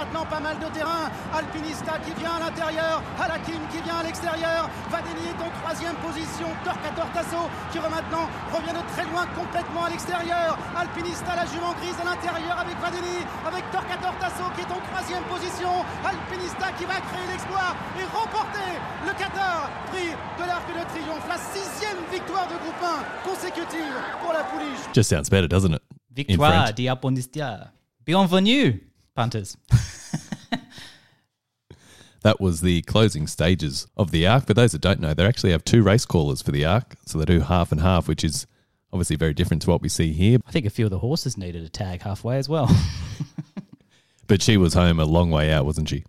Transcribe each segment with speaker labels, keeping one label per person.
Speaker 1: maintenant pas mal de terrain. Alpinista qui vient à l'intérieur, Halakim qui vient à l'extérieur. Vadeni est en troisième position. Torquator Tasso qui maintenant revient de très loin complètement à l'extérieur. Alpinista, la jument grise à l'intérieur avec Vadeni, avec Torquator Tasso qui est en troisième position. Alpinista qui va créer l'exploit et remporter le Qatar prix de l'Arc de Triomphe. La sixième victoire de groupe 1 consécutive pour la pouliche.
Speaker 2: Just sounds better, doesn't it?
Speaker 3: Victoire d'Apondistia. Bienvenue, punters.
Speaker 2: That was the closing stages of the arc. For those that don't know, they actually have two race callers for the arc. So they do half and half, which is obviously very different to what we see here.
Speaker 3: I think a few of the horses needed a tag halfway as well.
Speaker 2: But she was home a long way out, wasn't she?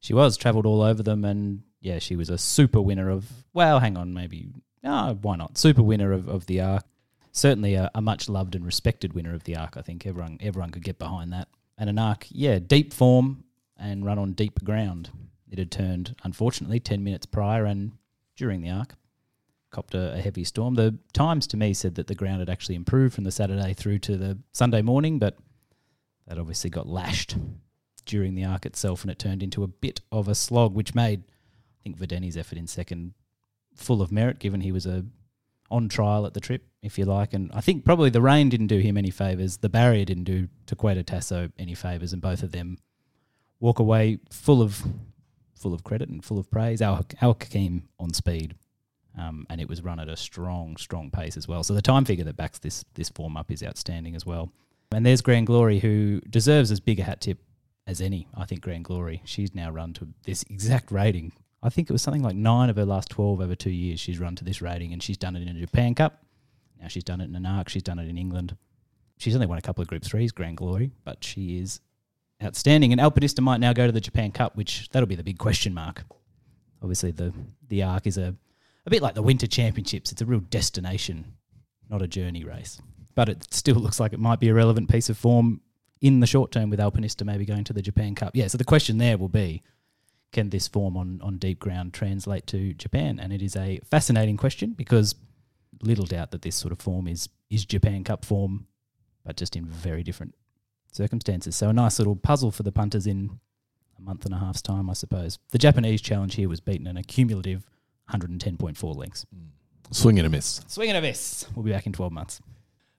Speaker 3: she was travelled all over them, and yeah, she was a super winner of. Well, hang on, maybe. Oh, why not? Super winner of, of the arc. Certainly a, a much loved and respected winner of the arc. I think everyone everyone could get behind that. And an arc, yeah, deep form and run on deep ground. It had turned, unfortunately, ten minutes prior and during the arc. Copped a, a heavy storm. The Times to me said that the ground had actually improved from the Saturday through to the Sunday morning, but that obviously got lashed during the arc itself, and it turned into a bit of a slog, which made I think Vadeni's effort in second full of merit, given he was a on trial at the trip, if you like. And I think probably the rain didn't do him any favours. The barrier didn't do Torquator Tasso any favours, and both of them walk away full of full of credit and full of praise. Al, Al Hakim on speed. Um, and it was run at a strong, strong pace as well. So the time figure that backs this this form up is outstanding as well. And there's Grand Glory, who deserves as big a hat tip as any. I think Grand Glory. She's now run to this exact rating. I think it was something like nine of her last twelve over two years. She's run to this rating, and she's done it in a Japan Cup. Now she's done it in an arc. She's done it in England. She's only won a couple of Group Threes, Grand Glory, but she is outstanding. And Alpinista might now go to the Japan Cup, which that'll be the big question mark. Obviously, the the arc is a a bit like the Winter Championships. It's a real destination, not a journey race. But it still looks like it might be a relevant piece of form in the short term with Alpinista maybe going to the Japan Cup. Yeah, so the question there will be can this form on, on deep ground translate to Japan? And it is a fascinating question because little doubt that this sort of form is is Japan Cup form, but just in very different circumstances. So a nice little puzzle for the punters in a month and a half's time, I suppose. The Japanese challenge here was beaten in a cumulative 110.4 lengths.
Speaker 2: Swing and a miss.
Speaker 3: Swing and a miss. We'll be back in 12 months.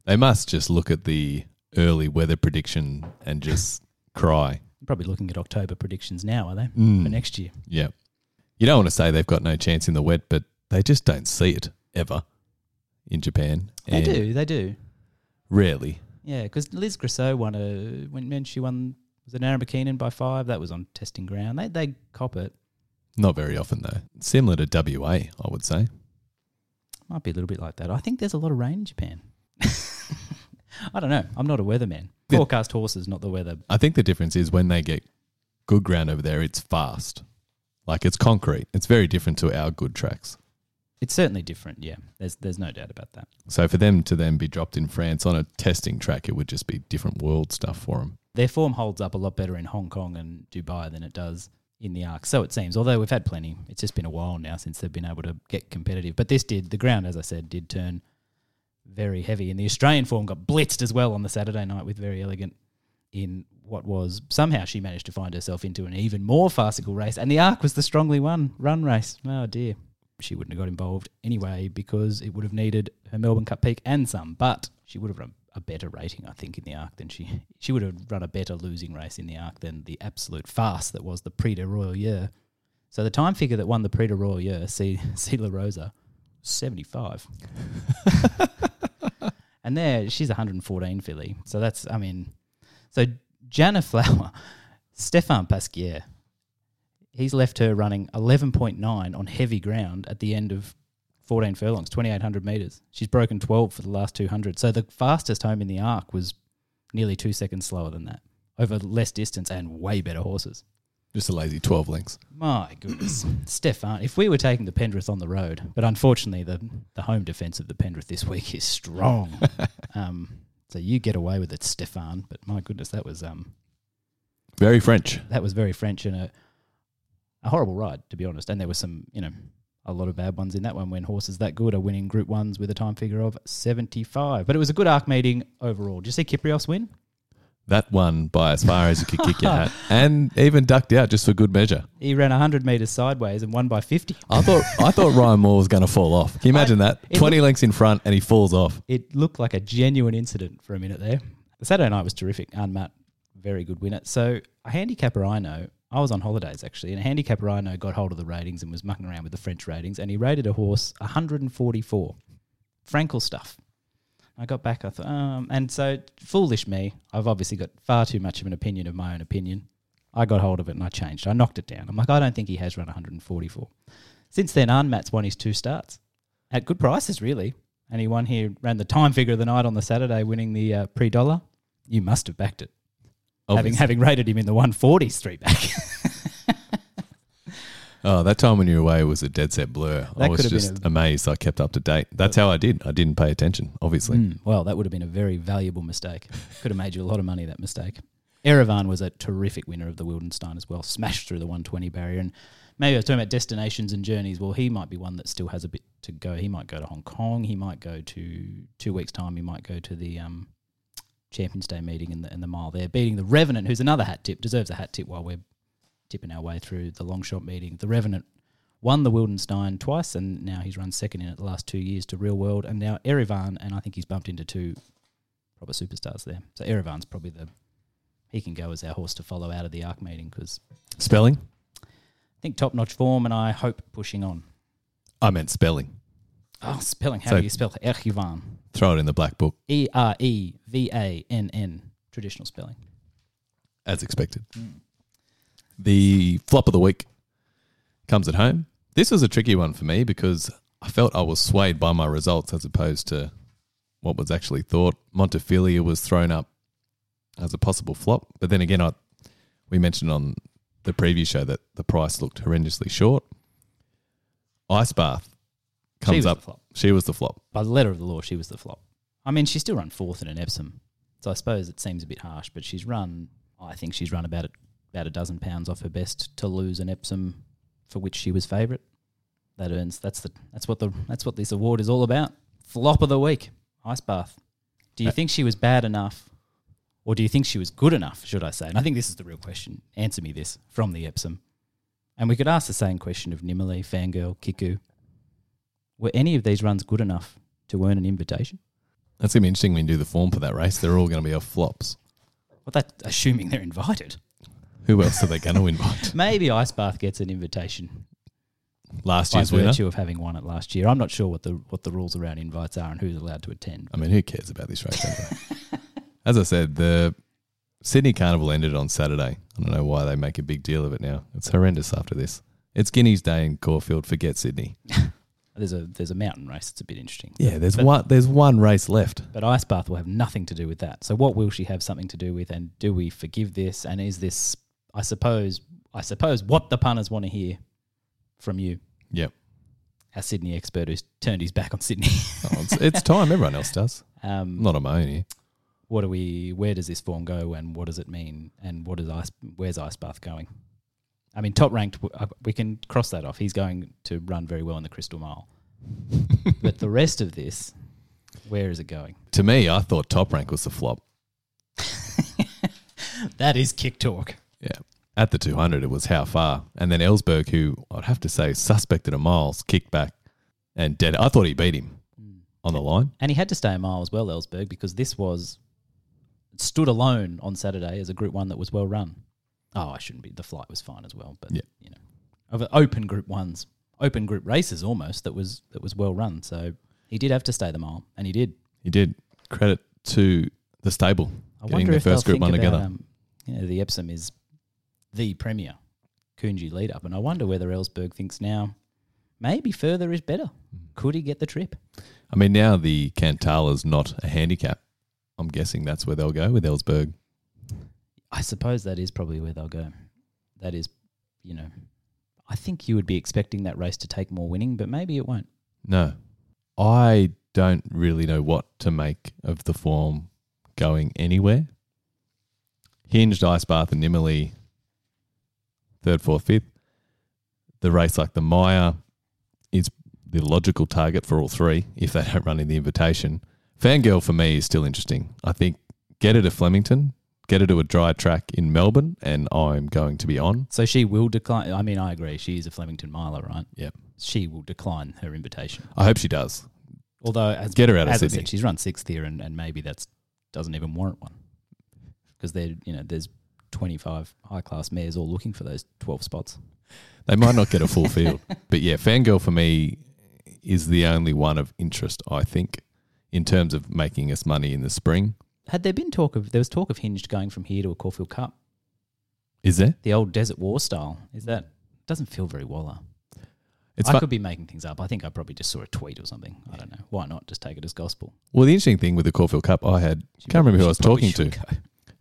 Speaker 2: They must just look at the early weather prediction and just cry.
Speaker 3: Probably looking at October predictions now, are they?
Speaker 2: Mm.
Speaker 3: For next year.
Speaker 2: Yeah. You don't want to say they've got no chance in the wet, but they just don't see it ever in Japan.
Speaker 3: They
Speaker 2: And
Speaker 3: do, they do.
Speaker 2: Rarely.
Speaker 3: Yeah, because Lys Gracieux won a when, when she won was it Narrabeen by five? That was on testing ground. They they cop it.
Speaker 2: Not very often, though. Similar to WA, I would say.
Speaker 3: Might be a little bit like that. I think there's a lot of rain in Japan. I don't know. I'm not a weatherman. Forecast horses, not the weather.
Speaker 2: I think the difference is when they get good ground over there, it's fast. Like it's concrete. It's very different to our good tracks.
Speaker 3: It's certainly different. Yeah, there's there's no doubt about that.
Speaker 2: So for them to then be dropped in France on a testing track, it would just be different world stuff for them.
Speaker 3: Their form holds up a lot better in Hong Kong and Dubai than it does in the Arc. So it seems. Although we've had plenty, it's just been a while now since they've been able to get competitive. But this did the ground, as I said, did turn very heavy, and the Australian form got blitzed as well on the Saturday night with Verry Elleegant. In what was somehow she managed to find herself into an even more farcical race, and the Arc was the strongly won run race. Oh dear, she wouldn't have got involved anyway because it would have needed her Melbourne Cup peak and some, but she would have run a better rating, I think, in the Arc than she she would have run a better losing race in the Arc than the absolute farce that was the Prix de Royallieu. So the time figure that won the Prix de Royallieu, C. C. La Rosa, seventy five. and there she's 114 filly. So that's I mean so Jana Flower, Stéphane Pasquier, he's left her running 11.9 on heavy ground at the end of 14 furlongs, 2,800 metres. She's broken 12 for the last 200. So the fastest home in the arc was nearly two seconds slower than that over less distance and way better horses.
Speaker 2: Just a lazy 12 lengths.
Speaker 3: My goodness. Stefan, if we were taking the Pendrith on the road, but unfortunately the, the home defence of the Pendrith this week is strong. um, so you get away with it, Stefan. But my goodness, that was um
Speaker 2: Very French.
Speaker 3: that was very French and a a horrible ride, to be honest. And there was some, you know, a lot of bad ones in that one when horses that good are winning Group Ones with a time figure of seventy five. But it was a good arc meeting overall. Did you see Kyprios win?
Speaker 2: That one by as far as you could kick your hat, and even ducked out just for good measure.
Speaker 3: He ran 100 metres sideways and won by 50.
Speaker 2: I thought I thought Ryan Moore was going to fall off. Can you imagine that?
Speaker 3: it
Speaker 2: Twenty lengths in front, and he falls off.
Speaker 3: It looked like a genuine incident for a minute there. The Saturday night was terrific. And Matt, very good winner. So a handicapper I know, I was on holidays actually, and a handicapper I know got hold of the ratings and was mucking around with the French ratings, and he rated a horse 144. Frankel stuff. I got back, I thought, um, and so foolish me, I've obviously got far too much of an opinion of my own opinion. I got hold of it and I changed. I knocked it down. I'm like, I don't think he has run 144. Since then, Anmaat's won his two starts at good prices, really. And he won here, ran the time figure of the night on the Saturday, winning the uh, Prix Dollar. You must have backed it,
Speaker 2: Obviously.
Speaker 3: having rated him in the 140s three back.
Speaker 2: Oh, that time when you were away was a dead set blur. I was
Speaker 3: could have been
Speaker 2: just
Speaker 3: a-
Speaker 2: amazed. I kept up to date. That's how I did. I didn't pay attention, obviously.
Speaker 3: Mm, well, that would have been a very valuable mistake. Could have made you a lot of money, that mistake. Erevan was a terrific winner of the Wildenstein as well, smashed through the 120 barrier. And maybe I was talking about destinations and journeys. Well, he might be one that still has a bit to go. He might go to Hong Kong. He might go to two weeks' time. He might go to the um, Champions Day meeting in the, in the mile there, beating the Revenant, who's another hat tip, deserves a hat tip while we're tipping our way through the long shot meeting. The Revenant won the Wildenstein twice, and now he's run second in it the last two years to Real World, and now Erevan, and I think he's bumped into two proper superstars there. So Erevan's probably the he can go as our horse to follow out of the Arc meeting because
Speaker 2: Spelling?
Speaker 3: I think top notch form, and I hope pushing on.
Speaker 2: I meant spelling.
Speaker 3: Oh, spelling. How
Speaker 2: So-
Speaker 3: do you spell Erevan?
Speaker 2: Throw it in the black book
Speaker 3: E R E V A N N. Traditional spelling.
Speaker 2: as expected. The flop of the week comes at home. This was a tricky one for me because I felt I was swayed by my results as opposed to what was actually thought. Montefilia was thrown up as a possible flop, but then again, I we mentioned on the preview show that the price looked horrendously short. Ice Bath comes
Speaker 3: was
Speaker 2: up.
Speaker 3: the flop.
Speaker 2: She was the flop.
Speaker 3: By the letter of the law, she was the flop. I mean, she still run fourth in an Epsom, so I suppose it seems a bit harsh. But she's run. I think she's run about a, about a dozen pounds off her best to lose an Epsom, for which she was favourite. That earns. That's the. That's what the. That's what this award is all about. Flop of the week, Ice Bath. Do you
Speaker 2: Uh,
Speaker 3: think she was bad enough, or do you think she was good enough? Should I say? And I think this is the real question. Answer me this from the Epsom, and we could ask the same question of Nimalee, Fangirl, Kiku. Were any of these runs good enough to earn an invitation?
Speaker 2: That's gonna be interesting when you do the form for that race. They're all gonna be off flops.
Speaker 3: Well, that assuming they're invited.
Speaker 2: Who else are they going to invite?
Speaker 3: Maybe Ice Bath gets an invitation
Speaker 2: Last year's winner.
Speaker 3: By virtue of having won it last year. I'm not sure what the what the rules around invites are and who's allowed to attend.
Speaker 2: I mean, who cares about this race anyway? As I said, the Sydney Carnival ended on Saturday. I don't know why they make a big deal of it now. It's horrendous after this. It's Guinea's Day in Caulfield. Forget Sydney.
Speaker 3: There's a there's a mountain race. It's a bit interesting.
Speaker 2: Yeah, there's
Speaker 3: But-
Speaker 2: one. There's one race left.
Speaker 3: But Ice Bath will have nothing to do with that. So what will she have something to do with? And do we forgive this? And is this? I suppose. I suppose what the punters want to hear from you,
Speaker 2: Yep.
Speaker 3: our Sydney expert who's turned his back on Sydney.
Speaker 2: Oh, it's, it's time. Everyone else does.
Speaker 3: um,
Speaker 2: Not on my own here.
Speaker 3: what do we where does this form go and what does it mean and what is ice where's ice bath going i mean top ranked uh, we can cross that off he's going to run very well in the crystal mile but the rest of this where is it going
Speaker 2: To me, I thought Top Rank was the flop.
Speaker 3: that is kick talk
Speaker 2: Yeah. At the 200, it was how far. And then Ellsberg, who I'd have to say suspected a miles, kicked back and dead. I thought he beat him mm. on the line.
Speaker 3: and he had to stay a mile as well ellsberg because this was stood alone on saturday as a group one that was well run oh i shouldn't be the flight was fine as well but
Speaker 2: Yeah.
Speaker 3: you know of open group ones open group races almost that was that was well run so he did have to stay the mile and he did
Speaker 2: He did. Credit to the stable.
Speaker 3: I
Speaker 2: getting
Speaker 3: wonder
Speaker 2: the
Speaker 3: if
Speaker 2: first group one
Speaker 3: about,
Speaker 2: together.
Speaker 3: Um, you know, the Epsom is the premier Coonji lead up, and I wonder whether Ellsberg thinks now maybe further is better. Could he get the trip?
Speaker 2: I mean, now the Cantala's not a handicap. I'm guessing that's where they'll go with Ellsberg.
Speaker 3: I suppose that is probably where they'll go. That is, you know, I think you would be expecting that race to take more winning, but maybe it won't.
Speaker 2: No. I don't really know what to make of the form going anywhere. Hinged, Ice Bath, and Nimalee, third, fourth, fifth. The race like the Maya is the logical target for all three if they don't run in the invitation. Fangirl for me is still interesting. I think get it to Flemington get her to a dry track in Melbourne, and I'm going to be on.
Speaker 3: So she will decline. I mean, I agree. She is a Flemington miler, right?
Speaker 2: Yep.
Speaker 3: She will decline her invitation.
Speaker 2: I hope she does.
Speaker 3: Although, as,
Speaker 2: Get her out of
Speaker 3: as I
Speaker 2: Sydney.
Speaker 3: said, she's run sixth here, and, and maybe that's doesn't even warrant one because there, you know, there's 25 high class mares all looking for those 12 spots.
Speaker 2: They might not get a full field, but yeah, Fangirl for me is the only one of interest. I think in terms of making us money in the spring.
Speaker 3: Had there been talk of there was talk of Hinged going from here to a Caulfield Cup,
Speaker 2: Is there?
Speaker 3: the old Desert War style? Is that doesn't feel very Waller?
Speaker 2: It's
Speaker 3: I
Speaker 2: fun-
Speaker 3: could be making things up. I think I probably just saw a tweet or something. I don't know. Why not just take it as gospel?
Speaker 2: well. The interesting thing with the Caulfield Cup, I had
Speaker 3: She
Speaker 2: can't remember who I was talking to.
Speaker 3: go.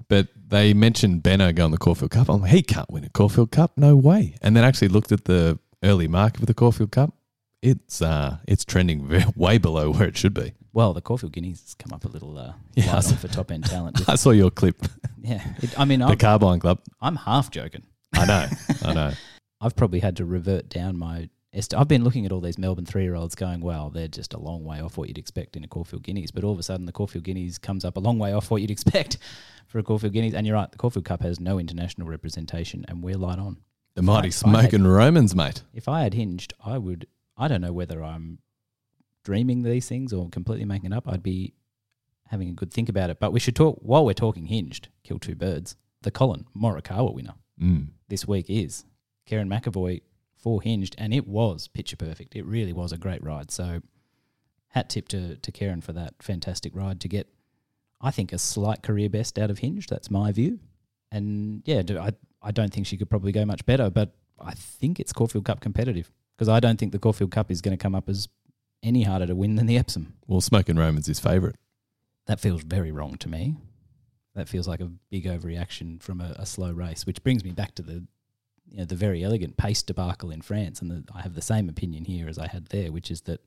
Speaker 2: But they mentioned Benaud going the Caulfield Cup. I'm like, he can't win a Caulfield Cup, no way. And then actually looked at the early market for the Caulfield Cup. It's uh, it's trending way below where it should be.
Speaker 3: Well, the Caulfield Guineas has come up a little uh,
Speaker 2: Yeah, I
Speaker 3: light
Speaker 2: saw-
Speaker 3: on for top end talent.
Speaker 2: I saw your clip,
Speaker 3: yeah, it, I mean,
Speaker 2: the
Speaker 3: I'm,
Speaker 2: Carbine Club.
Speaker 3: I'm half joking.
Speaker 2: I know, I know.
Speaker 3: I've probably had to revert down my. est- I've been looking at all these Melbourne three-year-olds, going, "Well, they're just a long way off what you'd expect in a Caulfield Guineas." But all of a sudden, the Caulfield Guineas comes up a long way off what you'd expect for a Caulfield Guineas. And you're right, the Caulfield Cup has no international representation, and we're light on.
Speaker 2: The mighty
Speaker 3: If I- if I had-
Speaker 2: Smokin' Romans, mate.
Speaker 3: If I had hinged, I would. I don't know whether I'm dreaming these things or completely making it up. I'd be having a good think about it. But we should talk while we're talking hinged. Kill two birds. The Collin Morikawa winner
Speaker 2: Mm.
Speaker 3: this week is Kerrin McEvoy for Hinged, and it was picture perfect. It really was a great ride. So, hat tip to, to Karen for that fantastic ride to get, I think, a slight career best out of Hinged. That's my view. And yeah, do- I, I don't think she could probably go much better, but I think it's Caulfield Cup competitive because I don't think the Caulfield Cup is going to come up as any harder to win than the Epsom.
Speaker 2: Well, Smokin' Romans is favourite.
Speaker 3: That feels very wrong to me. That feels like a big overreaction from a, a slow race, which brings me back to the you know, the Verry Elleegant pace debacle in France. And the, I have the same opinion here as I had there, which is that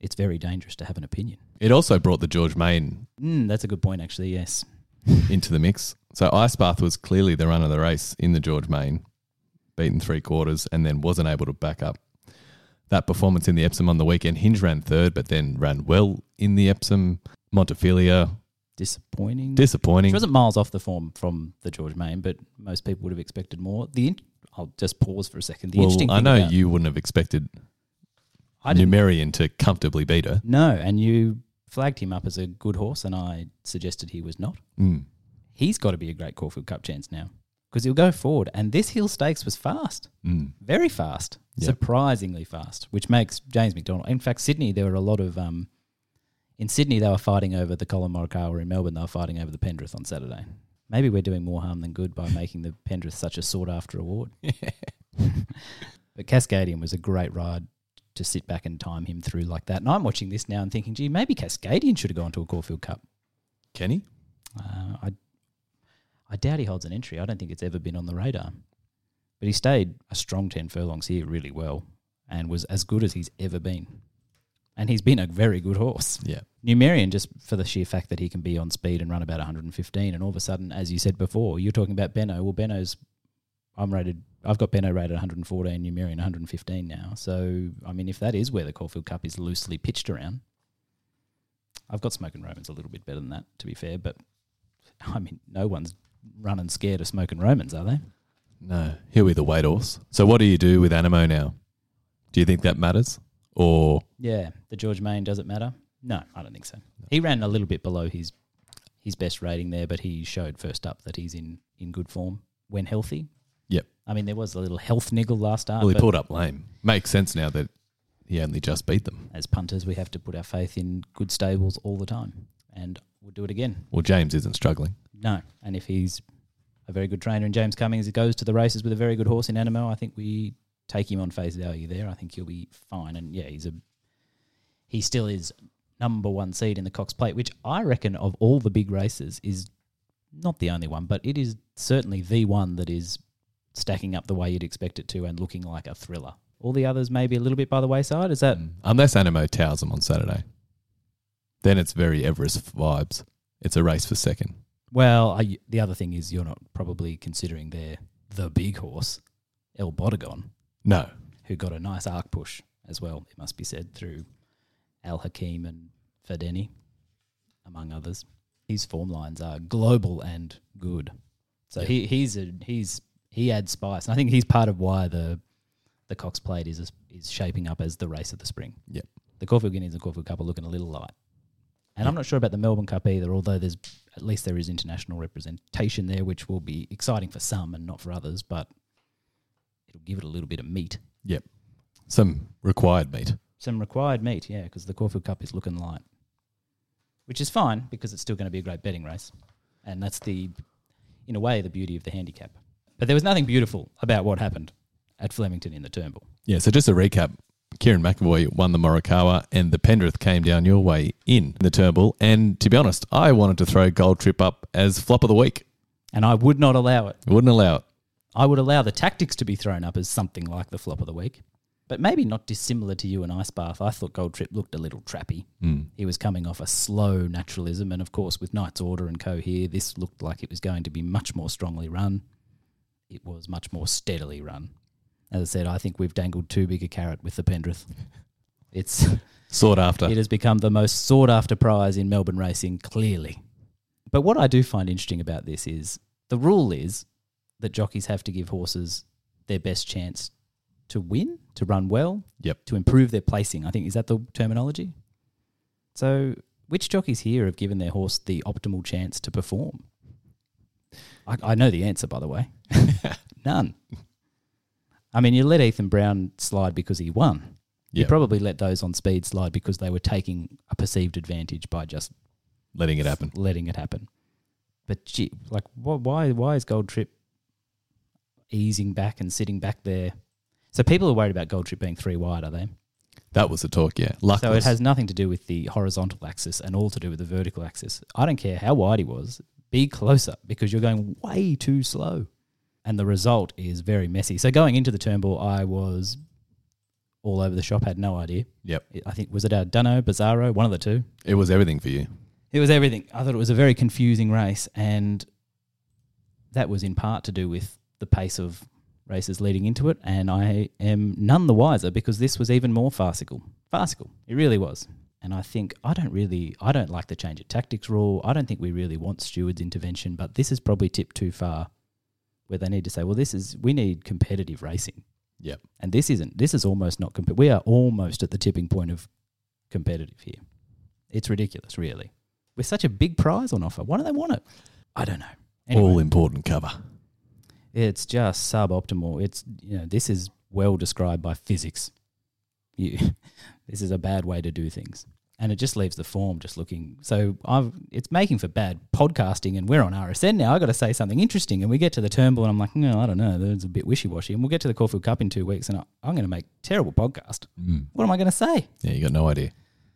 Speaker 3: it's very dangerous to have an opinion.
Speaker 2: It also brought the George Main
Speaker 3: Mm, that's a good point, actually. Yes.
Speaker 2: into the mix. So Ice Bath was clearly the run of the race in the George Main, beaten three quarters, and then wasn't able to back up that performance in the Epsom on the weekend. Hinge ran third, but then ran well in the Epsom. Montefilia,
Speaker 3: Disappointing.
Speaker 2: disappointing.
Speaker 3: She wasn't miles off the form from the George Main, but most people would have expected more. The in- I'll just pause for a second. The
Speaker 2: well,
Speaker 3: interesting
Speaker 2: I know you wouldn't have expected Numerian to comfortably beat her.
Speaker 3: No, and you flagged him up as a good horse, and I suggested he was not.
Speaker 2: Mm.
Speaker 3: he's got to be a great Caulfield Cup chance now because he'll go forward. And this Hill Stakes was fast,
Speaker 2: Mm.
Speaker 3: very fast,
Speaker 2: Yep.
Speaker 3: surprisingly fast, which makes James McDonald. In fact, Sydney, there were a lot of. Um, in Sydney, they were fighting over the Collin Morikawa. In Melbourne, they were fighting over the Pendrith on Saturday. Maybe we're doing more harm than good by making the Pendrith such a sought after award. but Cascadian was a great ride to sit back and time him through like that. And I'm watching this now and thinking, gee, maybe Cascadian should have gone to a Caulfield Cup.
Speaker 2: Kenny?
Speaker 3: Uh, I I doubt he holds an entry. I don't think it's ever been on the radar. But he stayed a strong 10 furlongs here really well and was as good as he's ever been. And he's been a very good horse.
Speaker 2: Yeah.
Speaker 3: Numerian, just for the sheer fact that he can be on speed and run about 115. And all of a sudden, as you said before, you're talking about Benaud. Well, Benaud's, I'm rated, I've got Benaud rated 114, Numerian 115 now. So, I mean, if that is where the Caulfield Cup is loosely pitched around, I've got Smokin' Romans a little bit better than that, to be fair. But, I mean, no one's running scared of Smokin' Romans, are they?
Speaker 2: No. He'll be the weight horse. So what do you do with Anamoe now? Do you think that matters? Or
Speaker 3: Yeah, the George Main does it matter? No, I don't think so. He ran a little bit below his his best rating there, but he showed first up that he's in in good form when healthy.
Speaker 2: Yep.
Speaker 3: I mean, there was a little health niggle last start.
Speaker 2: well, he pulled up lame. Makes sense now that he only just beat them.
Speaker 3: as punters, we have to put our faith in good stables all the time, and we'll do it again.
Speaker 2: Well, James isn't struggling.
Speaker 3: No, and if he's a very good trainer, and James Cummings goes to the races with a very good horse in Anamoe, I think we take him on face value there. I think he'll be fine, and yeah, he's a he still is number one seed in the Cox Plate, which I reckon of all the big races is not the only one, but it is certainly the one that is stacking up the way you'd expect it to and looking like a thriller. All the others maybe a little bit by the wayside. Is that mm.
Speaker 2: Unless Anamoe towers him on Saturday. Then it's very Everest vibes. It's a race for second.
Speaker 3: Well? I, the other thing is you're not probably considering their the big horse, El Bodegon.
Speaker 2: No.
Speaker 3: who got a nice arc push as well, it must be said, through Al Hakim and Vadeni, among others. his form lines are global and good. So
Speaker 2: Yeah.
Speaker 3: he he's a he's he adds spice, and I think he's part of why the the Cox Plate is is shaping up as the race of the spring.
Speaker 2: Yep.
Speaker 3: The Caulfield Guineas and Caulfield Cup are looking a little light, and I'm not sure about the Melbourne Cup either. Although there's at least there is international representation there, which will be exciting for some and not for others, but it'll give it a little bit of meat.
Speaker 2: Yep. Some required meat.
Speaker 3: Some required meat, yeah, because the Caulfield Cup is looking light, which is fine because it's still going to be a great betting race, and that's the, in a way, the beauty of the handicap. But there was nothing beautiful about what happened at Flemington in the Turnbull.
Speaker 2: Yeah, so just a recap. Kerrin McEvoy won the Morikawa and the Pendrith came down your way in the Turnbull. And to be honest, I wanted to throw Gold Trip up as flop of the week.
Speaker 3: And I would not allow it.
Speaker 2: Wouldn't allow it.
Speaker 3: I would allow the tactics to be thrown up as something like the flop of the week, but maybe not dissimilar to you and Ice Bath. I thought Gold Trip looked a little trappy.
Speaker 2: Mm.
Speaker 3: He was coming off a slow naturalism, and of course, with Knight's Order and co here, this looked like it was going to be much more strongly run. It was much more steadily run. As I said, I think we've dangled too big a carrot with the Pendrith. It's
Speaker 2: Sought after.
Speaker 3: it has become the most sought after prize in Melbourne racing, clearly. But what I do find interesting about this is the rule is that jockeys have to give horses their best chance to win, to run well,
Speaker 2: Yep.
Speaker 3: to improve their placing. I think is that the terminology. So, which jockeys here have given their horse the optimal chance to perform? I, I know the answer, by the way. None. I mean, you let Ethan Brown slide because he won. You
Speaker 2: Yep.
Speaker 3: probably let those on speed slide because they were taking a perceived advantage by just
Speaker 2: Letting it happen.
Speaker 3: letting it happen. But gee, like, wh- why? Why is Gold Trip easing back and sitting back there? So people are worried about Gold Trip being three wide, are they?
Speaker 2: That was the talk, yeah. Luckless.
Speaker 3: So it has nothing to do with the horizontal axis and all to do with the vertical axis. I don't care how wide he was, be closer because you're going way too slow. And the result is very messy. So going into the Turnbull, I was all over the shop, had no idea.
Speaker 2: Yep.
Speaker 3: I think, was it a Dunno, Bizarro, one of the two?
Speaker 2: It was everything for you.
Speaker 3: It was everything. I thought it was a very confusing race, and that was in part to do with the pace of races leading into it. And I am none the wiser because this was even more farcical. Farcical. It really was. And I think I don't really, I don't like the change of tactics rule. I don't think we really want stewards' intervention, but this is probably tipped too far where they need to say, well, this is, we need competitive racing.
Speaker 2: Yeah.
Speaker 3: And this isn't, this is almost not, comp- we are almost at the tipping point of competitive here. It's ridiculous, really. With such a big prize on offer, why do they want it? I don't know. Anyway,
Speaker 2: All important cover.
Speaker 3: it's just suboptimal. It's you know this is well described by physics. You, this is a bad way to do things, and it just leaves the form just looking. So I've it's making for bad podcasting, and we're on RSN now. I got to say something interesting, and we get to the Turnbull, and I'm like, no, I don't know. That's a bit wishy washy, and we'll get to the Caulfield Cup in two weeks, and I, I'm going to make terrible podcast.
Speaker 2: Mm.
Speaker 3: What am I going to say?
Speaker 2: Yeah, you got no idea.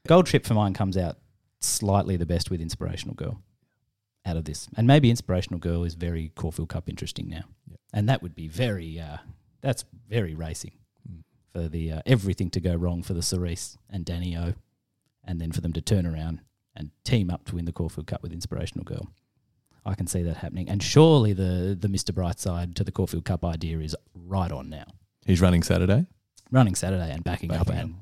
Speaker 3: Gold Trip for mine comes out slightly the best with Inspirational Girl out of this. And maybe Inspirational Girl is very Caulfield Cup interesting now.
Speaker 2: Yep.
Speaker 3: And that would be very, uh, that's very racing
Speaker 2: Mm.
Speaker 3: for the uh, everything to go wrong for the Cerise and Danny O and then for them to turn around and team up to win the Caulfield Cup with Inspirational Girl. I can see that happening. And surely the, the Mr. Brightside to the Caulfield Cup idea is right on now.
Speaker 2: He's running Saturday.
Speaker 3: Running Saturday and backing, up
Speaker 2: Backing up.
Speaker 3: and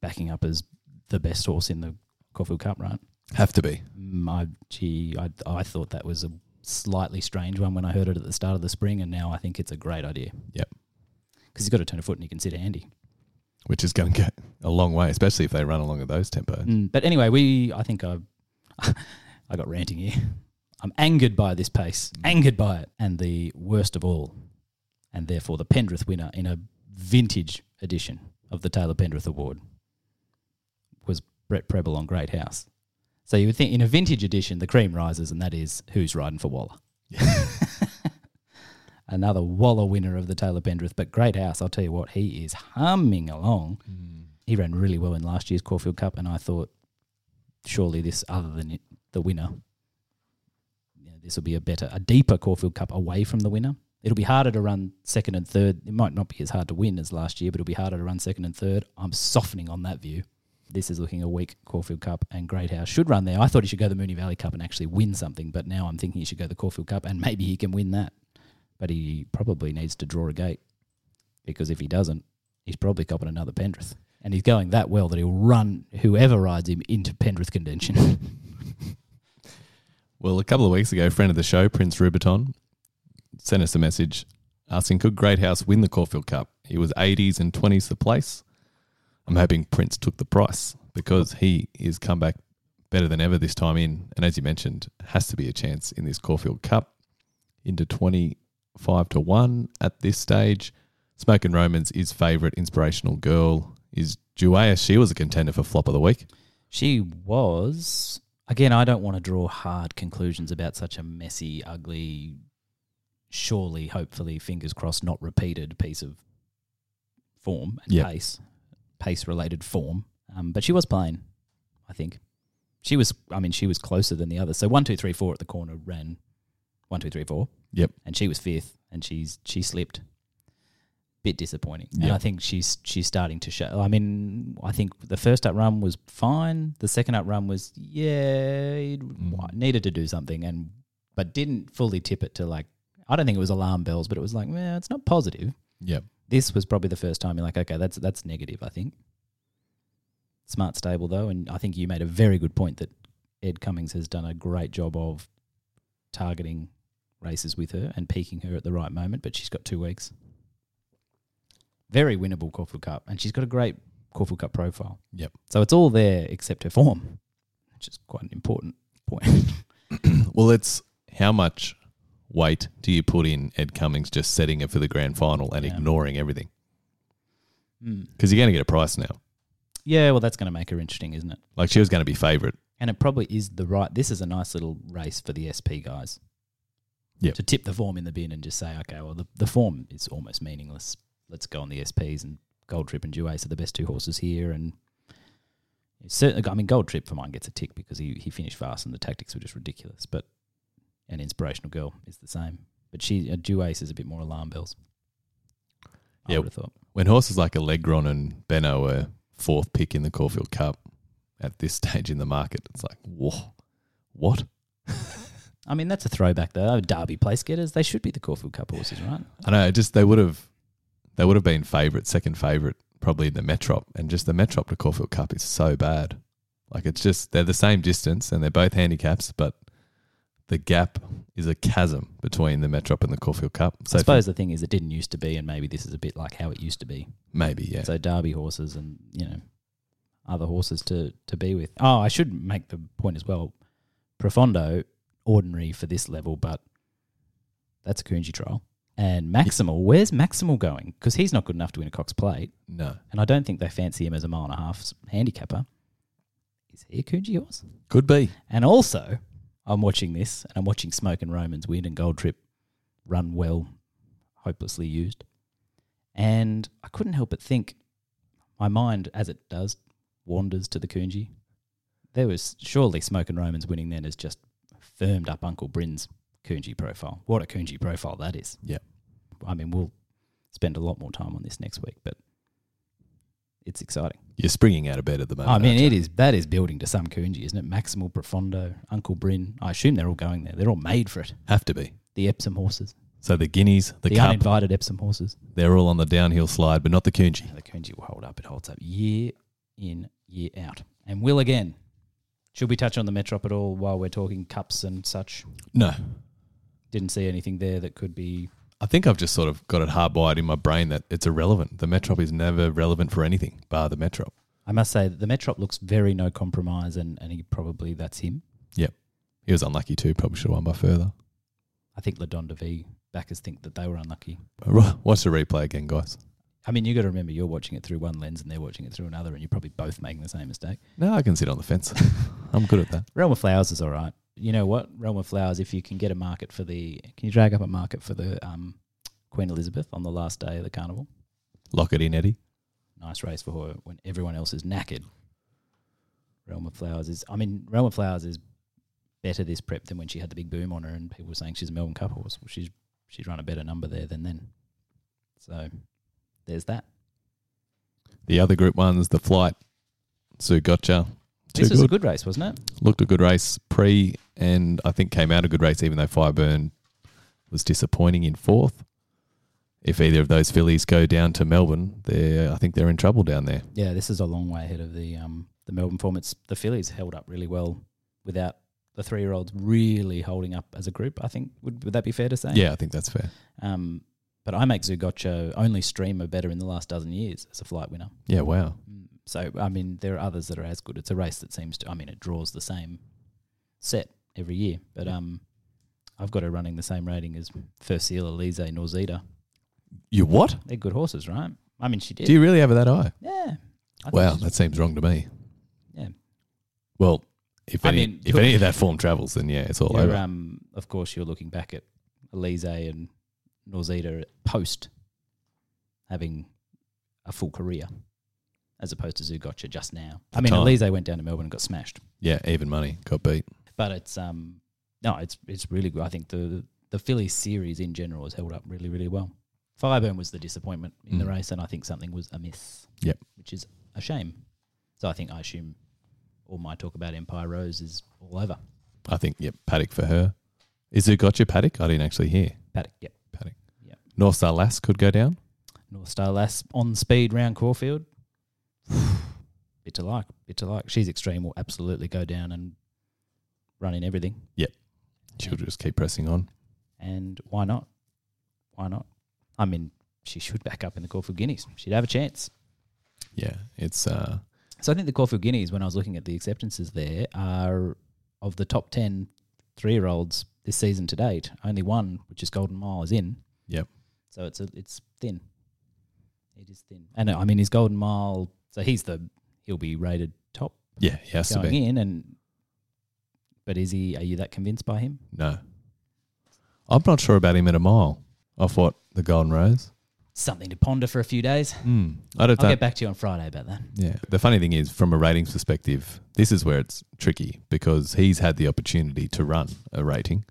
Speaker 3: backing up as the best horse in the Caulfield Cup, right?
Speaker 2: Have to be.
Speaker 3: I, gee, I, I thought that was a slightly strange one when I heard it at the start of the spring, and now I think it's a great idea.
Speaker 2: Yep.
Speaker 3: Because he's got to turn a foot and he can sit handy.
Speaker 2: Which is going to go a long way, especially if they run along at those tempos.
Speaker 3: Mm, but anyway, we I think I I got ranting here. I'm angered by this pace, angered by it, and the worst of all, and therefore the Pendrith winner in a vintage edition of the Taylor Pendrith Award was Brett Prebble on Great House. So you would think in a vintage edition, the cream rises, and that is who's riding for Waller. Another Waller winner of the Taylor Pendrith, but Great House, I'll tell you what, he is humming along. Mm. He ran really well in last year's Caulfield Cup, and I thought surely this, other than it, the winner, you know, this will be a better, a deeper Caulfield Cup away from the winner. It'll be harder to run second and third. It might not be as hard to win as last year, but it'll be harder to run second and third. I'm softening on that view. This is looking a weak Caulfield Cup, and Great House should run there. I thought he should go the Moonee Valley Cup and actually win something, but now I'm thinking he should go the Caulfield Cup, and maybe he can win that. But he probably needs to draw a gate because if he doesn't, he's probably copping another Pendrith. And he's going that well that he'll run whoever rides him into Pendrith contention.
Speaker 2: Well, a couple of weeks ago, friend of the show, Prince Rubiton, sent us a message asking could Great House win the Caulfield Cup? He was 80s and 20s the place. I'm hoping Prince took the price because he is come back better than ever this time in. And as you mentioned, has to be a chance in this Caulfield Cup into 25 to 1 at this stage. Smokin' Romans is favourite inspirational girl is Duais. She was a contender for flop of the week.
Speaker 3: She was. Again, I don't want to draw hard conclusions about such a messy, ugly, surely, hopefully, fingers crossed, not repeated piece of form and
Speaker 2: Yep.
Speaker 3: pace, pace related form. Um, but she was playing, I think. She was, I mean, she was closer than the others. So one, two, three, four at the corner ran one, two, three, four.
Speaker 2: Yep.
Speaker 3: And she was fifth and she's she slipped. Bit disappointing. And I think she's she's starting to show. I mean, I think the first up run was fine. The second up run was yeah,
Speaker 2: Mm.
Speaker 3: needed to do something and but didn't fully tip it to like I don't think it was alarm bells, but it was like, well, it's not positive.
Speaker 2: Yeah.
Speaker 3: This was probably the first time you're like, okay, that's that's negative, I think. Smart stable though, and I think you made a very good point that Ed Cummings has done a great job of targeting races with her and peaking her at the right moment, but she's got two weeks. Very winnable Caulfield Cup, and she's got a great Caulfield Cup profile.
Speaker 2: Yep.
Speaker 3: So it's all there except her form, which is quite an important point.
Speaker 2: Well, it's how much weight do you put in Ed Cummings just setting her for the grand final and
Speaker 3: Yeah.
Speaker 2: ignoring everything?
Speaker 3: Mm.
Speaker 2: Because you're going to get a price now.
Speaker 3: Yeah, well, that's going to make her interesting, isn't it?
Speaker 2: Like she was going to be favourite.
Speaker 3: And it probably is the right. This is a nice little race for the SP guys.
Speaker 2: Yep.
Speaker 3: To tip the form in the bin and just say, okay, well, the, the form is almost meaningless. Let's go on the SPs and Gold Trip and Duais are the best two horses here. And certainly, I mean, Gold Trip for mine gets a tick because he, he finished fast and the tactics were just ridiculous. But an inspirational girl is the same. But she, a Duais is a bit more alarm bells. I
Speaker 2: Yeah.
Speaker 3: would have thought.
Speaker 2: When horses like Alegron and Benaud were fourth pick in the Caulfield Cup at this stage in the market, it's like, whoa, what?
Speaker 3: I mean, that's a throwback though. Derby place getters, they should be the Caulfield Cup horses, right?
Speaker 2: I know, just they would have, they would have been favourite, second favourite, probably in the Metrop, and just the Metrop to Caulfield Cup is so bad. Like it's just they're the same distance and they're both handicaps, but the gap is a chasm between the Metrop and the Caulfield Cup. So
Speaker 3: I suppose the thing is, it didn't used to be, and maybe this is a bit like how it used to be.
Speaker 2: maybe yeah,
Speaker 3: So Derby horses and you know other horses to to be with. Oh, I should make the point as well. Profondo, ordinary for this level, but that's a Coonji trial. And Maximal, where's Maximal going? Because he's not good enough to win a Cox Plate,
Speaker 2: no,
Speaker 3: and I don't think they fancy him as a mile and a half handicapper. Is he a Coonji horse?
Speaker 2: could be.
Speaker 3: And also, I'm watching this, and I'm watching Smokin' Romans win and Gold Trip run well, hopelessly used. And I couldn't help but think, my mind, as it does, wanders to the Coonji. There was surely Smokin' Romans winning then has just firmed up Uncle Bryn's Coonji profile. What a Coonji profile that is.
Speaker 2: Yeah.
Speaker 3: I mean, we'll spend a lot more time on this next week, but it's exciting.
Speaker 2: You're springing out of bed at the moment.
Speaker 3: I mean,
Speaker 2: aren't you?
Speaker 3: it is that is building to some Coonji, isn't it? Maximal, Profondo, Uncle Bryn. I assume they're all going there. They're all made for it.
Speaker 2: have to be.
Speaker 3: The Epsom horses,
Speaker 2: So the guineas, the,
Speaker 3: the,
Speaker 2: cup,
Speaker 3: uninvited Epsom horses.
Speaker 2: they're all on the downhill slide, but not the Coonji.
Speaker 3: The Coonji will hold up. It holds up year in, year out, and will again. Should we touch on the Metrop at all while we're talking cups and such?
Speaker 2: No,
Speaker 3: Didn't see anything there that could be.
Speaker 2: I think I've just sort of got it hardwired in my brain that it's irrelevant. The Metrop is never relevant for anything, bar the Metrop.
Speaker 3: I must say that the Metrop looks very no compromise, and, and he probably that's him. Yep.
Speaker 2: He was unlucky too. Probably should have won by further.
Speaker 3: I think Le Don de Vie backers think that they were unlucky.
Speaker 2: Watch the replay again, guys.
Speaker 3: I mean, you got to remember you're watching it through one lens and they're watching it through another, and you're probably both making the same mistake.
Speaker 2: No, I can sit on the fence. I'm good at that.
Speaker 3: Realm of Flowers is all right. You know what? Realm of Flowers, if you can get a market for the, can you drag up a market for the um, Queen Elizabeth on the last day of the carnival?
Speaker 2: Lock it in, Eddie.
Speaker 3: Nice race for her when everyone else is knackered. Realm of Flowers is, I mean, Realm of Flowers is better this prep than when she had the big boom on her and people were saying she's a Melbourne Cup horse. Well, she's she's run a better number there than then. So there's that.
Speaker 2: The other group ones, the flight, Zougotcha.
Speaker 3: This was
Speaker 2: good.
Speaker 3: a good race, wasn't it?
Speaker 2: Looked a good race pre, and I think came out a good race, even though Fireburn was disappointing in fourth. If either of those fillies go down to Melbourne, they I think they're in trouble down there.
Speaker 3: Yeah, this is a long way ahead of the um the Melbourne form. It's the fillies held up really well without the three year olds really holding up as a group. I think would would that be fair to say?
Speaker 2: Yeah, I think that's fair.
Speaker 3: Um, but I make Zougotcha only streamer better in the last dozen years as a flight winner.
Speaker 2: Yeah, wow.
Speaker 3: Mm, So I mean, there are others that are as good. It's a race that seems to. I mean, it draws the same set every year, but um, I've got her running the same rating as Fersil, Elise, Norzita.
Speaker 2: You what?
Speaker 3: They're good horses, right? I mean, she did.
Speaker 2: Do you really have that eye?
Speaker 3: yeah. I think
Speaker 2: Wow,
Speaker 3: she's-
Speaker 2: that seems wrong to me.
Speaker 3: Yeah.
Speaker 2: Well, if
Speaker 3: I
Speaker 2: any
Speaker 3: mean,
Speaker 2: if any of that form travels, then yeah, it's all
Speaker 3: You're,
Speaker 2: over.
Speaker 3: um, of course, you're looking back at Elise and Norzita post having a full career, as opposed to Zougotcha just now. I
Speaker 2: For
Speaker 3: mean,
Speaker 2: time.
Speaker 3: Elise went down to Melbourne and got smashed,
Speaker 2: yeah, even money got beat.
Speaker 3: but it's um no, it's it's really good. I think the the filly series in general has held up really really well. Fireburn was the disappointment in the
Speaker 2: Mm.
Speaker 3: race, and I think something was amiss.
Speaker 2: Yep.
Speaker 3: which is a shame. So I think I assume all my talk about Empire Rose is all over.
Speaker 2: I think yep, paddock for her. Is your paddock? I didn't actually hear
Speaker 3: Paddock, yep.
Speaker 2: North Star Lass could go down.
Speaker 3: North Star Lass on speed round Caulfield. bit to like, bit to like. She's extreme will absolutely go down and run in everything. Yep.
Speaker 2: She'll just keep pressing on.
Speaker 3: And why not? Why not? I mean, she should back up in the Caulfield Guineas. She'd have a chance.
Speaker 2: Yeah, it's uh,
Speaker 3: So I think the Caulfield Guineas, when I was looking at the acceptances there, are of the top 10 three year olds this season to date, only one, which is Golden Mile, is in.
Speaker 2: Yep.
Speaker 3: So it's a, it's thin. It is thin. And I mean, his Golden Mile, so he's the, he'll be rated top
Speaker 2: yeah, he has to be.
Speaker 3: in. And, but is he, are you that convinced by him?
Speaker 2: No, I'm not sure about him at a mile. Off what the Golden Rose.
Speaker 3: Something to ponder for a few days.
Speaker 2: Hmm. I don't.
Speaker 3: I'll get back to you on Friday about that.
Speaker 2: Yeah. The funny thing is, from a ratings perspective, this is where it's tricky because he's had the opportunity to run a rating.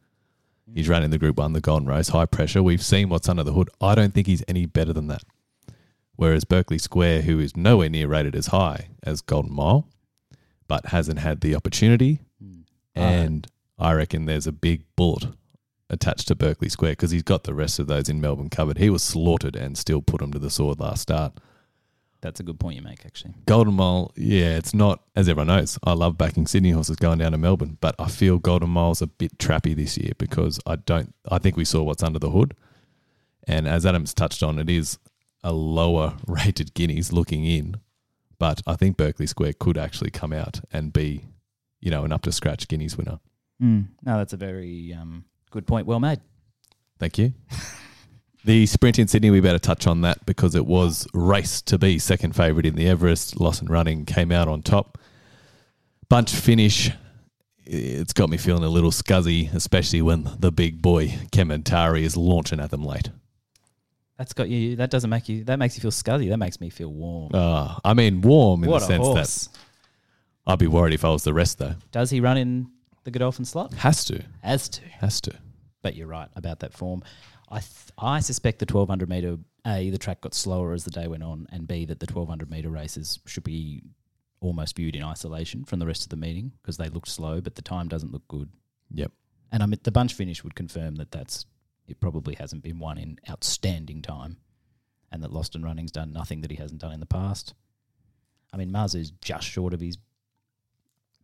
Speaker 2: He's running the Group One, the Golden Rose, high pressure. We've seen what's under the hood. I don't think he's any better than that. Whereas Berkeley Square, who is nowhere near rated as high as Golden Mile, but hasn't had the opportunity,
Speaker 3: Mm.
Speaker 2: and I reckon there's a big bullet attached to Berkeley Square because he's got the rest of those in Melbourne covered. He was slaughtered and still put him to the sword last start.
Speaker 3: That's a good point you make, actually.
Speaker 2: Golden Mile, yeah, it's not as everyone knows. I love backing Sydney horses going down to Melbourne, but I feel Golden Mile's a bit trappy this year because I don't. I think we saw what's under the hood, and as Adams touched on, it is a lower rated Guineas looking in, but I think Berkeley Square could actually come out and be, you know, an up to scratch Guineas winner.
Speaker 3: Mm. No, that's a very um, good point. Well made.
Speaker 2: Thank you. The sprint in Sydney, we better touch on that because it was race to be second favourite in the Everest. Lost and Running came out on top. Bunch finish. It's got me feeling a little scuzzy, especially when the big boy Kementari is launching at them late.
Speaker 3: That's got you. That doesn't make you. That makes you feel scuzzy. That makes me feel warm.
Speaker 2: Uh, I mean, warm in
Speaker 3: what
Speaker 2: the
Speaker 3: a
Speaker 2: sense
Speaker 3: horse!
Speaker 2: that I'd be worried if I was the rest, though.
Speaker 3: Does he run in the Godolphin slot?
Speaker 2: Has to.
Speaker 3: Has to.
Speaker 2: Has to.
Speaker 3: But you're right about that form. I th- I suspect the 1200 meter a the track got slower as the day went on, and b that the 1200 meter races should be almost viewed in isolation from the rest of the meeting because they looked slow, but the time doesn't look good.
Speaker 2: Yep.
Speaker 3: And I mean, the bunch finish would confirm that that's it. Probably hasn't been won in outstanding time, and that Lost and Running's done nothing that he hasn't done in the past. I mean, Mazu's just short of his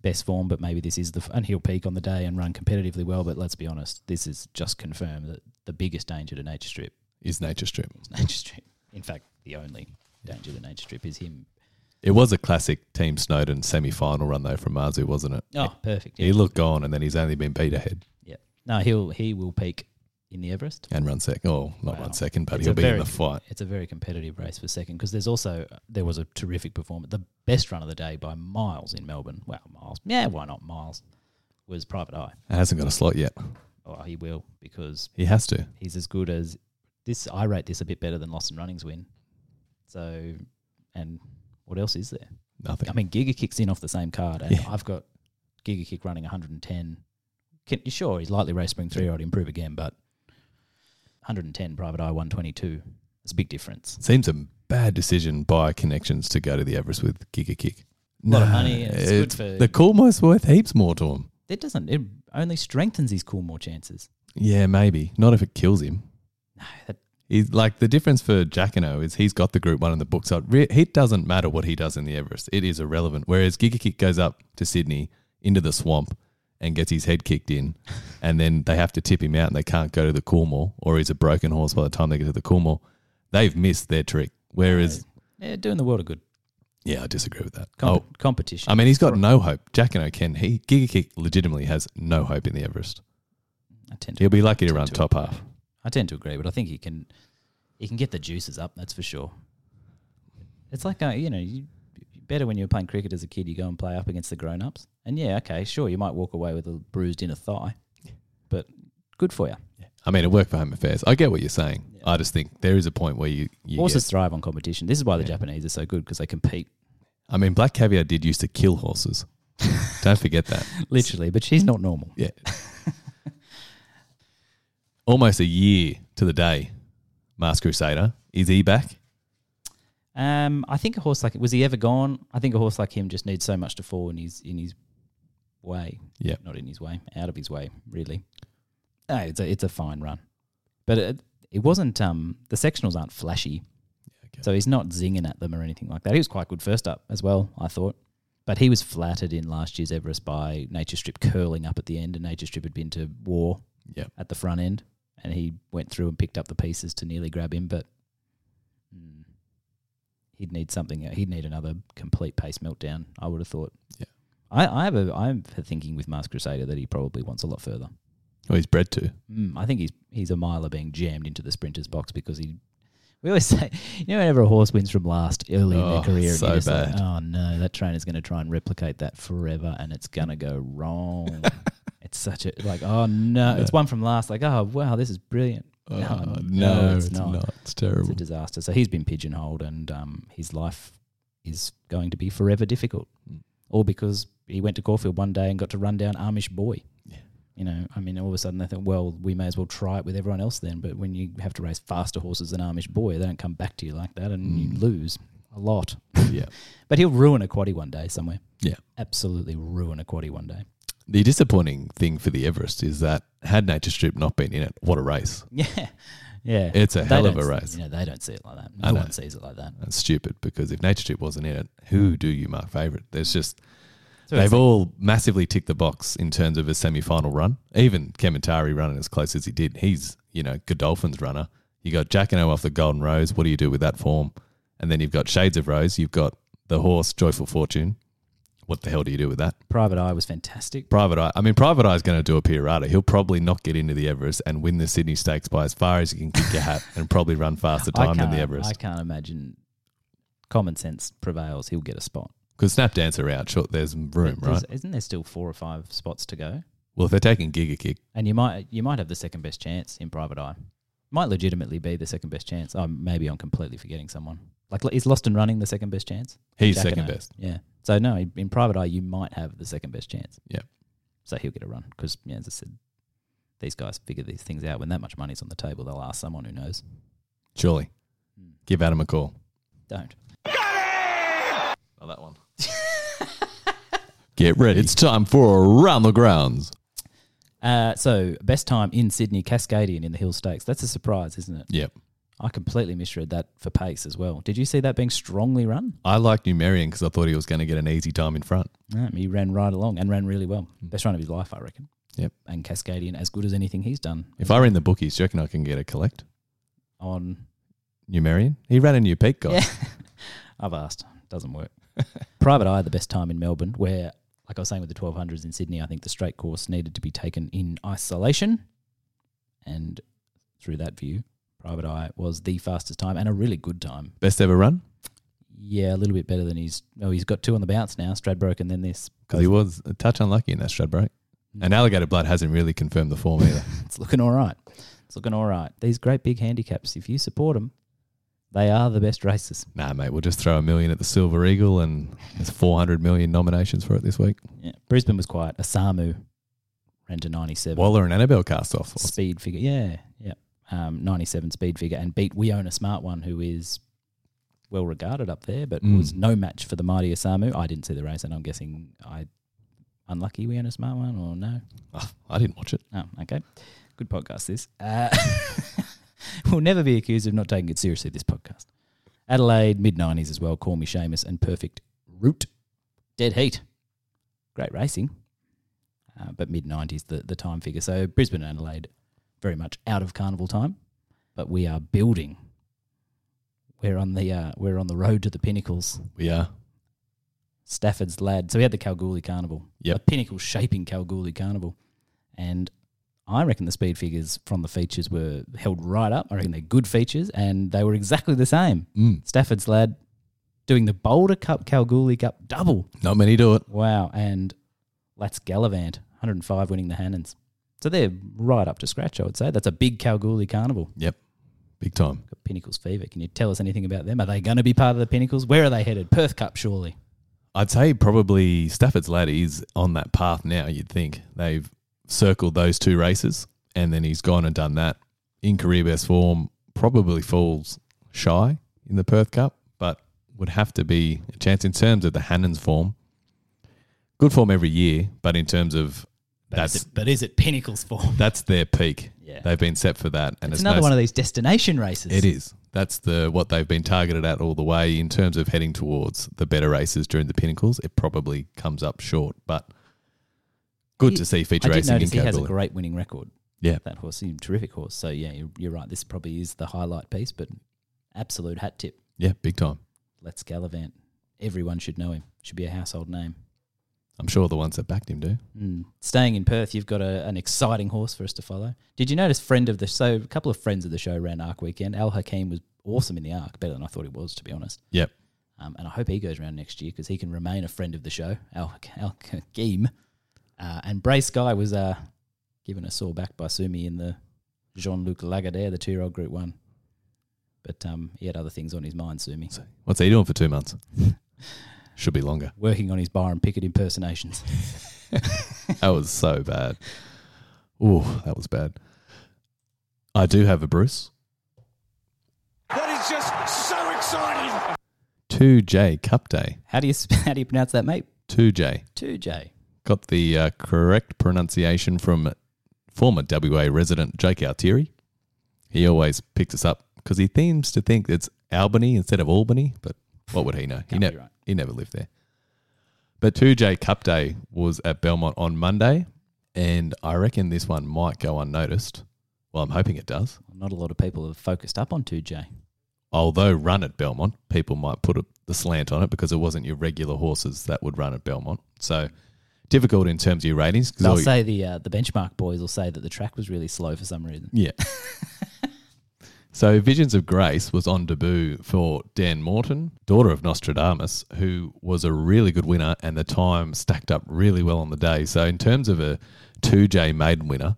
Speaker 3: best form, but maybe this is the and he'll peak on the day and run competitively well. But let's be honest, this is just confirmed that the biggest danger to Nature Strip
Speaker 2: Is Nature Strip.
Speaker 3: is Nature Strip. In fact, the only danger to Nature Strip is him.
Speaker 2: It was a classic Team Snowden semi final run, though, from Mazu, wasn't it?
Speaker 3: Oh, perfect.
Speaker 2: He looked gone, and then he's only been beat ahead. Yeah.
Speaker 3: No, he'll he will peak in the Everest.
Speaker 2: and run second. Oh, not
Speaker 3: Wow.
Speaker 2: run second, but
Speaker 3: It's
Speaker 2: he'll be
Speaker 3: very-
Speaker 2: in the fight.
Speaker 3: It's a very competitive race for second because there's also there was a terrific performance. The best run of the day by miles in Melbourne. Well, miles. Yeah, why not miles? Was Private Eye.
Speaker 2: It hasn't got a slot yet.
Speaker 3: Oh, he will because
Speaker 2: He has to.
Speaker 3: he's as good as this. I rate this a bit better than Lost and Running's win. So, and what else is there?
Speaker 2: Nothing.
Speaker 3: I mean, Giga kicks in off the same card, and
Speaker 2: Yeah.
Speaker 3: I've got Giga kick running 110. Can, sure, he's lightly race spring three. I'd improve again, but 110 Private Eye 122. It's a big difference.
Speaker 2: Seems a bad decision by connections to go to the Everest with Giga Kick.
Speaker 3: A lot of money, it's good for-
Speaker 2: the Coolmore's worth heaps more to him.
Speaker 3: It doesn't. It only strengthens his Coolmore chances.
Speaker 2: Yeah, maybe not if it kills him.
Speaker 3: No, that,
Speaker 2: He's like the difference for Jacquinot is he's got the Group One in the books. So it re- it doesn't matter what he does in the Everest; it is irrelevant. Whereas Giga Kick goes up to Sydney into the swamp and gets his head kicked in, and then they have to tip him out and they can't go to the Coolmore, or he's a broken horse by the time they get to the Coolmore, they've missed their trick. Whereas,
Speaker 3: Yeah, doing the world a good.
Speaker 2: yeah, I disagree with that.
Speaker 3: Com-
Speaker 2: oh,
Speaker 3: competition.
Speaker 2: I mean, he's got no hope. Jack and O'Ken, he Giga Kick legitimately has no hope in the Everest.
Speaker 3: I tend to
Speaker 2: He'll be lucky to run
Speaker 3: to
Speaker 2: top half.
Speaker 3: I tend to agree, but I think he can he can get the juices up. That's for sure. It's like uh, you know, you, better when you were playing cricket as a kid. You go and play up against the grown ups, and yeah, okay, sure, you might walk away with a bruised inner thigh, but good for you.
Speaker 2: I mean, it worked for Home Affairs. I get what you're saying.
Speaker 3: Yeah.
Speaker 2: I just think there is a point where you, you
Speaker 3: Horses
Speaker 2: get-
Speaker 3: thrive on competition. This is why the
Speaker 2: Yeah.
Speaker 3: Japanese are so good because they compete
Speaker 2: I mean, Black Caviar did used to kill horses. Don't forget that.
Speaker 3: literally, but she's not normal.
Speaker 2: Yeah. Almost a year to the day, Masked Crusader. Is he back?
Speaker 3: Um, I think a horse like was he ever gone? I think a horse like him just needs so much to fall in his in his way.
Speaker 2: Yeah.
Speaker 3: not in his way, out of his way, really. No, it's a it's a fine run, but it it wasn't. Um, the sectionals aren't flashy,
Speaker 2: Okay.
Speaker 3: so he's not zinging at them or anything like that. He was quite good first up as well, I thought. But he was flattered in last year's Everest by Nature Strip curling up at the end, and Nature Strip had been to war
Speaker 2: Yeah.
Speaker 3: at the front end, and he went through and picked up the pieces to nearly grab him, but mm, he'd need something. He'd need another complete pace meltdown. I would have thought.
Speaker 2: Yeah.
Speaker 3: I, I have a I'm thinking with Masked Crusader that he probably wants a lot further.
Speaker 2: Well, he's bred to.
Speaker 3: Mm, I think he's he's a miler being jammed into the sprinter's box because he. We always say, you know, whenever a horse wins from last early in
Speaker 2: Oh,
Speaker 3: their career,
Speaker 2: so
Speaker 3: just like, oh no, that trainer's going to try and replicate that forever, and it's going to go wrong. it's such a like, oh no, it's one from last. Like, oh wow, this is brilliant.
Speaker 2: Oh,
Speaker 3: No,
Speaker 2: no,
Speaker 3: no,
Speaker 2: it's,
Speaker 3: it's
Speaker 2: not.
Speaker 3: not.
Speaker 2: It's terrible.
Speaker 3: It's a disaster. So he's been pigeonholed, and um, his life is going to be forever difficult.
Speaker 2: Mm.
Speaker 3: All because he went to Caulfield one day and got to run down Amish boy.
Speaker 2: Yeah.
Speaker 3: You know, I mean, all of a sudden they think, well, we may as well try it with everyone else then. But when you have to race faster horses than Amish boy, they don't come back to you like that, and you
Speaker 2: Mm.
Speaker 3: lose a lot.
Speaker 2: yeah.
Speaker 3: But he'll ruin a quaddy one day somewhere.
Speaker 2: Yeah.
Speaker 3: absolutely ruin a quaddy one day.
Speaker 2: The disappointing thing for the Everest is that had Nature Strip not been in it, what a race.
Speaker 3: Yeah, yeah.
Speaker 2: It's a
Speaker 3: They
Speaker 2: hell of a race.
Speaker 3: You know, they don't see it like that. No one sees it like that.
Speaker 2: That's stupid because if Nature Strip wasn't in it, who do you mark favourite? There's just
Speaker 3: So
Speaker 2: they've all massively ticked the box in terms of a semi-final run. Even Kementari running as close as he did, he's you know Godolphin's runner. You got Jacquinot off the Golden Rose. What do you do with that form? And then you've got Shades of Rose. You've got the horse Joyful Fortune. What the hell do you do with that?
Speaker 3: Private Eye was fantastic.
Speaker 2: Private Eye. I mean, Private Eye is going to do a Pierata. He'll probably not get into the Everest and win the Sydney Stakes by as far as he can kick a hat and probably run faster time than the Everest.
Speaker 3: I can't imagine. Common sense prevails. He'll get a spot.
Speaker 2: Because Snap Dancer out, sure, there's room,
Speaker 3: There's-
Speaker 2: right?
Speaker 3: Isn't there still four or five spots to go?
Speaker 2: Well, if they're taking Giga Kick,
Speaker 3: And you might you might have the second best chance in Private Eye. Might legitimately be the second best chance. Oh, maybe I'm completely forgetting someone. Like is Lost and Running the second best chance?
Speaker 2: he's
Speaker 3: Jack
Speaker 2: second best.
Speaker 3: Yeah. So no, in Private Eye you might have the second best chance.
Speaker 2: Yeah.
Speaker 3: So he'll get a run because, yeah, as I said, these guys figure these things out. When that much money's on the table, they'll ask someone who knows.
Speaker 2: Surely.
Speaker 3: Hmm.
Speaker 2: Give Adam a call.
Speaker 3: Don't. Got it!
Speaker 2: Oh, that one. Get ready. It's time for Around the Grounds.
Speaker 3: Uh, so best time in Sydney, Cascadian in the Hill Stakes. That's a surprise, isn't it?
Speaker 2: Yep.
Speaker 3: I completely misread that for pace as well. Did you see that being strongly run?
Speaker 2: I like Numerian because I thought he was going to get an easy time in front.
Speaker 3: He ran right along and ran really well. Best run of his life, I reckon.
Speaker 2: Yep.
Speaker 3: And Cascadian as good as anything he's done.
Speaker 2: If I in the bookies, do you reckon I can get a collect?
Speaker 3: on
Speaker 2: Numerian? He ran a new peak, guy.
Speaker 3: Yeah. I've asked. Doesn't work. Private Eye, the best time in Melbourne, where, like I was saying with the 1200s in Sydney, I think the straight course needed to be taken in isolation. And through that view, Private Eye was the fastest time and a really good time.
Speaker 2: Best ever run?
Speaker 3: Yeah, a little bit better than he's. Oh, he's got two on the bounce now, Stradbroke and then this.
Speaker 2: Because he was a touch unlucky in that Stradbroke. Mm. And Alligator Blood hasn't really confirmed the form either.
Speaker 3: It's looking all right. It's looking all right. These great big handicaps, if you support them, they are the best races.
Speaker 2: nah, mate, we'll just throw a million at the Silver Eagle and there's 400 million nominations for it this week.
Speaker 3: Yeah. Brisbane was quiet. Asamu ran to 97.
Speaker 2: Waller and Annabelle cast off.
Speaker 3: speed figure. Yeah, yeah. Um, 97 speed figure and beat We Own a Smart One, who is well regarded up there, but
Speaker 2: Mm.
Speaker 3: was no match for the mighty Asamu. I didn't see the race, and I'm guessing I unlucky We Own a Smart One or no?
Speaker 2: Oh, I didn't watch it.
Speaker 3: Oh, okay. Good podcast, this. Uh, we'll never be accused of not taking it seriously, this podcast. Adelaide, mid 90s as well. Call me Seamus and Perfect Route. Dead Heat. Great racing. uh, but mid 90s, the, the time figure. So Brisbane and Adelaide, very much out of carnival time, but we are building. We're on the uh, we're on the road to the pinnacles.
Speaker 2: We are.
Speaker 3: Stafford's lad. So we had the Kalgoorlie Carnival.
Speaker 2: Yep.
Speaker 3: A pinnacle shaping Kalgoorlie Carnival. And I reckon the speed figures from the features were held right up. I reckon they're good features and they were exactly the same.
Speaker 2: Mm.
Speaker 3: Stafford's lad doing the Boulder Cup Kalgoorlie Cup double.
Speaker 2: Not many do it.
Speaker 3: Wow. And Let's Gallivant, 105 winning the Hannans. So they're right up to scratch, I would say. That's a big Kalgoorlie Carnival.
Speaker 2: Yep. Big time.
Speaker 3: Got Pinnacles fever. Can you tell us anything about them? Are they going to be part of the Pinnacles? Where are they headed? Perth Cup, surely.
Speaker 2: I'd say probably Stafford's lad is on that path now, you'd think. They've circled those two races and then he's gone and done that. In career best form, probably falls shy in the Perth Cup, but would have to be a chance in terms of the Hannan's form. Good form every year, but in terms of
Speaker 3: But
Speaker 2: that's
Speaker 3: is it, but is it Pinnacles form?
Speaker 2: that's their peak.
Speaker 3: Yeah.
Speaker 2: They've been set for that, and
Speaker 3: it's
Speaker 2: it's
Speaker 3: another
Speaker 2: no-
Speaker 3: one of these destination races.
Speaker 2: It is. That's the what they've been targeted at all the way in terms of heading towards the better races during the pinnacles. It probably comes up short, but good
Speaker 3: He-
Speaker 2: to see feature
Speaker 3: I did
Speaker 2: racing in
Speaker 3: notice he has a great winning record.
Speaker 2: Yeah.
Speaker 3: That horse, he's a terrific horse. So yeah, you're, you're right. This probably is the highlight piece, but absolute hat tip.
Speaker 2: Yeah, big time.
Speaker 3: Let's Gallivant. Everyone should know him. Should be a household name.
Speaker 2: I'm sure the ones that backed him do.
Speaker 3: Mm. Staying in Perth, you've got a, an exciting horse for us to follow. Did you notice friend of the so a couple of friends of the show ran Arc Weekend. Al Hakeem was awesome in the Arc, better than I thought he was, to be honest.
Speaker 2: Yep.
Speaker 3: Um, and I hope he goes around next year because he can remain a friend of the show. Al, Al Hakeem. Uh, and Brace Guy was uh, given a sore back by Sumi in the Jean Luc Lagardère, the two year old Group 1. But um, he had other things on his mind, Sumi.
Speaker 2: So what's he doing for two months? Should be longer.
Speaker 3: Working on his Byron Pickett impersonations.
Speaker 2: That was so bad. Ooh, that was bad. I do have a Bruce.
Speaker 4: That is just so exciting.
Speaker 2: 2J Cup Day.
Speaker 3: How do you how do you pronounce that, mate?
Speaker 2: 2J.
Speaker 3: Two J.
Speaker 2: Got the uh, correct pronunciation from former WA resident Jake Altieri. He always picks us up because he seems to think it's Albany instead of Albany, but what would he know? he, ne-
Speaker 3: right.
Speaker 2: he never lived there. But 2J Cup Day was at Belmont on Monday, and I reckon this one might go unnoticed. Well, I'm hoping it does.
Speaker 3: Not a lot of people have focused up on two J.
Speaker 2: Although run at Belmont, people might put a, the slant on it because it wasn't your regular horses that would run at Belmont. So difficult in terms of your ratings. all
Speaker 3: They'll say the uh, the benchmark boys will say that the track was really slow for some reason.
Speaker 2: Yeah. so Visions of Grace was on debut for Dan Morton, daughter of Nostradamus, who was a really good winner and the time stacked up really well on the day. So in terms of a 2J maiden winner,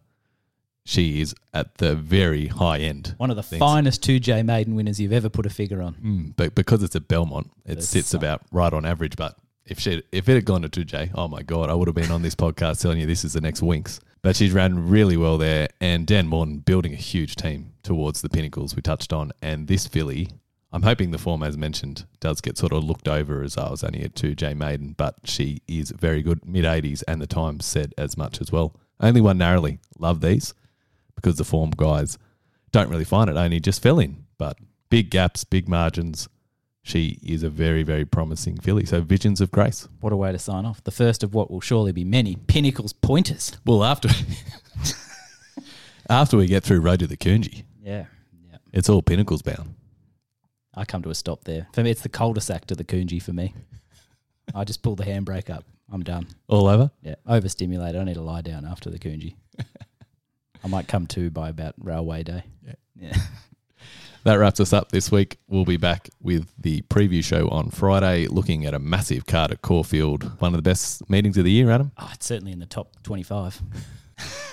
Speaker 2: she is at the very high end.
Speaker 3: One of the
Speaker 2: Thanks.
Speaker 3: finest two J maiden winners you've ever put a figure on.
Speaker 2: Mm, but because it's a Belmont, it
Speaker 3: That's
Speaker 2: sits about right on average. But if she if it had gone to 2J, oh my God, I would have been on this podcast telling you this is the next Winks. But she's ran really well there. And Dan Morton building a huge team towards the pinnacles we touched on. And this filly, I'm hoping the form, as mentioned, does get sort of looked over as I was only a 2J maiden. But she is very good, mid 80s, and the time said as much as well. Only one narrowly. Love these because the form guys don't really find it, only just fell in. But big gaps, big margins. She is a very, very promising filly. So Visions of Grace.
Speaker 3: What a way to sign off. The first of what will surely be many Pinnacles pointers.
Speaker 2: Well, after after we get through Road to the Coonji,
Speaker 3: Yeah. Yeah.
Speaker 2: it's all pinnacles bound.
Speaker 3: I come to a stop there. For me, it's the cul-de-sac to the Coonji for me. I just pull the handbrake up. I'm done.
Speaker 2: All over.
Speaker 3: Yeah. Overstimulated. I need to lie down after the Coonji. I might come to by about railway day.
Speaker 2: Yeah.
Speaker 3: Yeah.
Speaker 2: That wraps us up this week. We'll be back with the preview show on Friday, looking at a massive card at Caulfield. One of the best meetings of the year, Adam.
Speaker 3: Oh, it's certainly in the top 25.